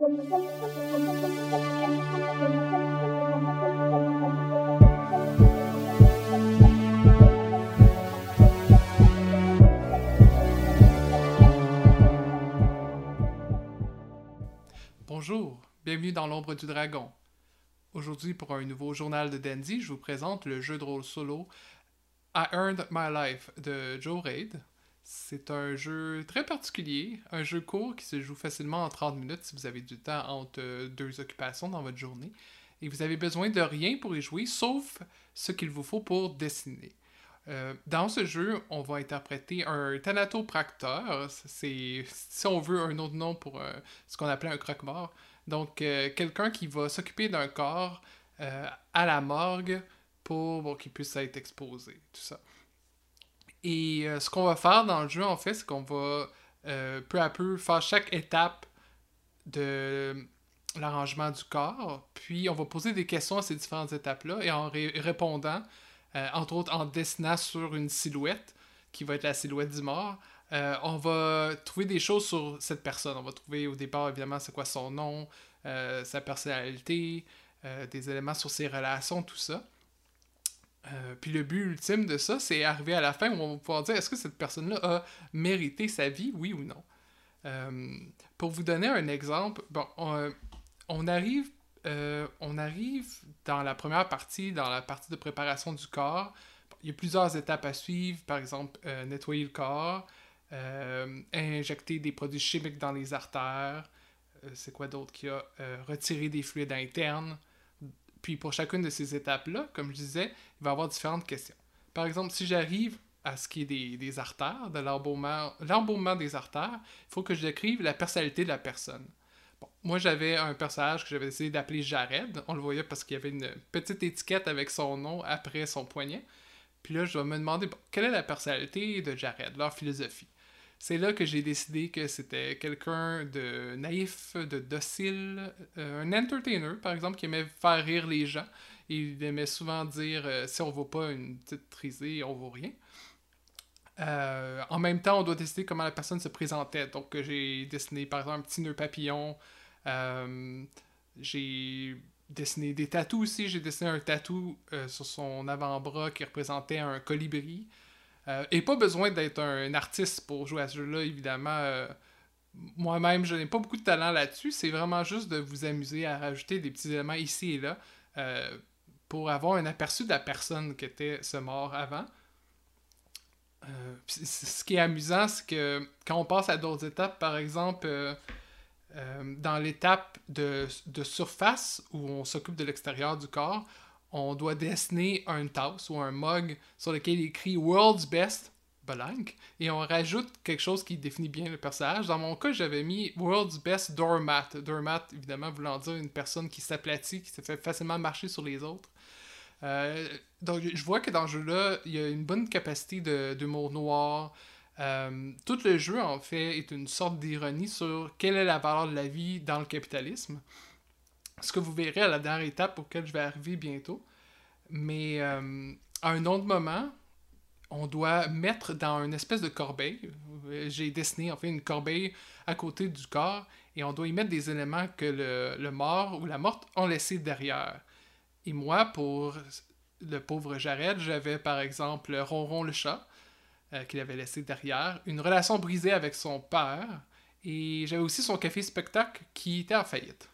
Bonjour, bienvenue dans l'ombre du dragon. Aujourd'hui, pour un nouveau journal de Dandy, je vous présente le jeu de rôle solo I Earned My Life de Joe Raid. C'est un jeu très particulier, un jeu court qui se joue facilement en 30 minutes si vous avez du temps entre deux occupations dans votre journée. Et vous avez besoin de rien pour y jouer, sauf ce qu'il vous faut pour dessiner. Euh, dans ce jeu, on va interpréter un thanatopracteur. C'est, si on veut, un autre nom pour euh, ce qu'on appelait un croque-mort. Donc, euh, quelqu'un qui va s'occuper d'un corps à la morgue pour qu'il puisse être exposé, tout ça. Et ce qu'on va faire dans le jeu, en fait, c'est qu'on va peu à peu faire chaque étape de l'arrangement du corps, puis on va poser des questions à ces différentes étapes-là, et en répondant, euh, entre autres en dessinant sur une silhouette, qui va être la silhouette du mort. Euh, on va trouver des choses sur cette personne. On va trouver au départ, évidemment, c'est quoi son nom, euh, sa personnalité, des éléments sur ses relations, tout ça. Puis le but ultime de ça, c'est arriver à la fin où on va pouvoir dire est-ce que cette personne-là a mérité sa vie, oui ou non? pour vous donner un exemple, bon, on arrive euh, on arrive dans la première partie, dans la partie de préparation du corps. Il y a plusieurs étapes à suivre, par exemple euh, nettoyer le corps, euh, injecter des produits chimiques dans les artères, c'est quoi d'autre qu'il y a, retirer des fluides internes. Puis pour chacune de ces étapes-là, comme je disais, il va y avoir différentes questions. Par exemple, si j'arrive à ce qui est des, artères, de l'embaumement des artères, il faut que je décrive la personnalité de la personne moi, j'avais un personnage que j'avais essayé d'appeler Jared. On le voyait parce qu'il y avait une petite étiquette avec son nom après son poignet. Puis là, je dois me demander quelle est la personnalité de Jared, leur philosophie? C'est là que j'ai décidé que c'était quelqu'un de naïf, de docile, euh, un entertainer, par exemple, qui aimait faire rire les gens. Il aimait souvent dire euh, si on vaut pas une petite trisée, on vaut rien. Euh, en même temps, on doit décider comment la personne se présentait. Donc, j'ai dessiné par exemple un petit nœud papillon. J'ai dessiné des tatous aussi. J'ai dessiné un tatou sur son avant-bras qui représentait un colibri. Et pas besoin d'être un, artiste pour jouer à ce jeu-là, évidemment. Moi-même, je n'ai pas beaucoup de talent là-dessus. C'est vraiment juste de vous amuser à rajouter des petits éléments ici et là pour avoir un aperçu de la personne qui était ce mort avant. Euh, ce qui est amusant, c'est que quand on passe à d'autres étapes, par exemple, euh, euh, dans l'étape de, surface où on s'occupe de l'extérieur du corps, on doit dessiner un tasse ou un mug sur lequel il écrit World's Best blank et on rajoute quelque chose qui définit bien le personnage. Dans mon cas, j'avais mis World's Best Doormat. Doormat, évidemment, voulant dire une personne qui s'aplatit, qui se fait facilement marcher sur les autres. Euh, donc, je vois que dans ce jeu-là, il y a une bonne capacité d'humour noir. Euh, tout le jeu, en fait, est une sorte d'ironie sur quelle est la valeur de la vie dans le capitalisme. Ce que vous verrez à la dernière étape auquel je vais arriver bientôt. Mais euh, à un autre moment, on doit mettre dans une espèce de corbeille. J'ai dessiné en fait une corbeille à côté du corps et on doit y mettre des éléments que le, mort ou la morte ont laissés derrière. Et moi, pour le pauvre Jared, j'avais par exemple Ronron le chat, euh, qu'il avait laissé derrière, une relation brisée avec son père, et j'avais aussi son café spectacle qui était en faillite.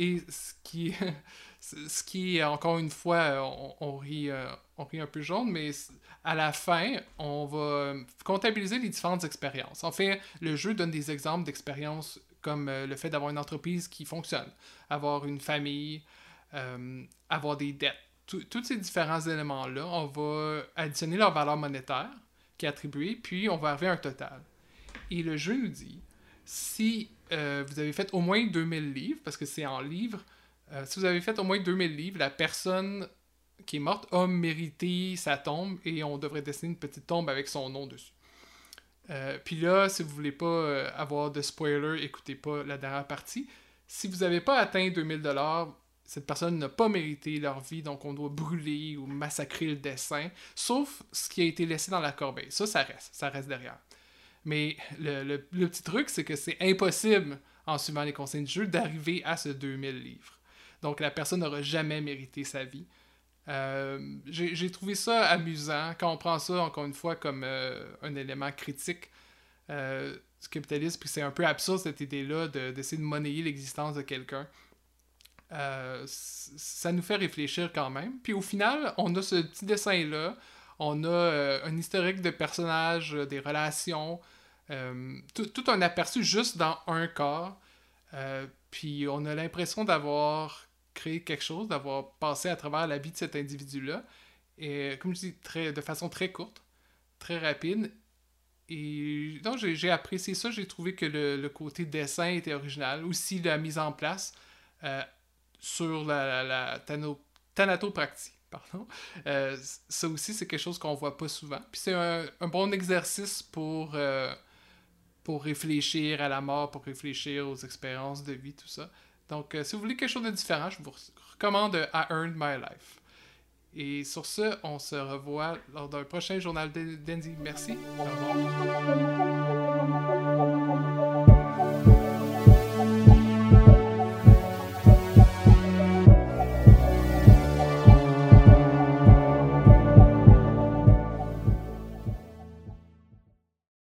Euh, et ce qui, ce qui, encore une fois, on, rit, euh, on rit un peu jaune, mais à la fin, on va comptabiliser les différentes expériences. En fait, le jeu donne des exemples d'expériences comme le fait d'avoir une entreprise qui fonctionne, avoir une famille, euh, avoir des dettes. Tous ces différents éléments-là, on va additionner leur valeur monétaire qui est attribuée, puis on va arriver à un total. Et le jeu nous dit, si euh, vous avez fait au moins 2000 livres, parce que c'est en livres, euh, si vous avez fait au moins 2000 livres, la personne qui est morte a mérité sa tombe et on devrait dessiner une petite tombe avec son nom dessus. puis là, si vous voulez pas avoir de spoiler, écoutez pas la dernière partie. Si vous n'avez pas atteint 2000 dollars, cette personne n'a pas mérité leur vie, donc on doit brûler ou massacrer le dessin, sauf ce qui a été laissé dans la corbeille. Ça, ça reste, ça reste derrière. Mais le, petit truc, c'est que c'est impossible, en suivant les consignes du jeu, d'arriver à ce 2000 livres. Donc la personne n'aura jamais mérité sa vie. Euh, j'ai trouvé ça amusant quand on prend ça, encore une fois, comme euh, un élément critique euh, du capitalisme. Puis c'est un peu absurde cette idée-là d'essayer de, monnayer l'existence de quelqu'un. ça nous fait réfléchir quand même. Puis au final, on a ce petit dessin-là. On a un historique de personnages, des relations, tout, tout, un aperçu juste dans un corps. puis on a l'impression d'avoir créer quelque chose, d'avoir passé à travers la vie de cet individu-là. Et comme je dis, de façon très courte, très rapide. Et donc, j'ai apprécié ça. J'ai trouvé que le, côté dessin était original. Aussi, la mise en place euh, sur la, la. Pardon. Euh, ça aussi, c'est quelque chose qu'on voit pas souvent. Puis c'est un, bon exercice pour, euh, pour réfléchir à la mort, pour réfléchir aux expériences de vie, tout ça. Donc, euh, si vous voulez quelque chose de différent, je vous recommande I Earned My Life. Et sur ce, on se revoit lors d'un prochain journal d'Andy. Merci. Au revoir.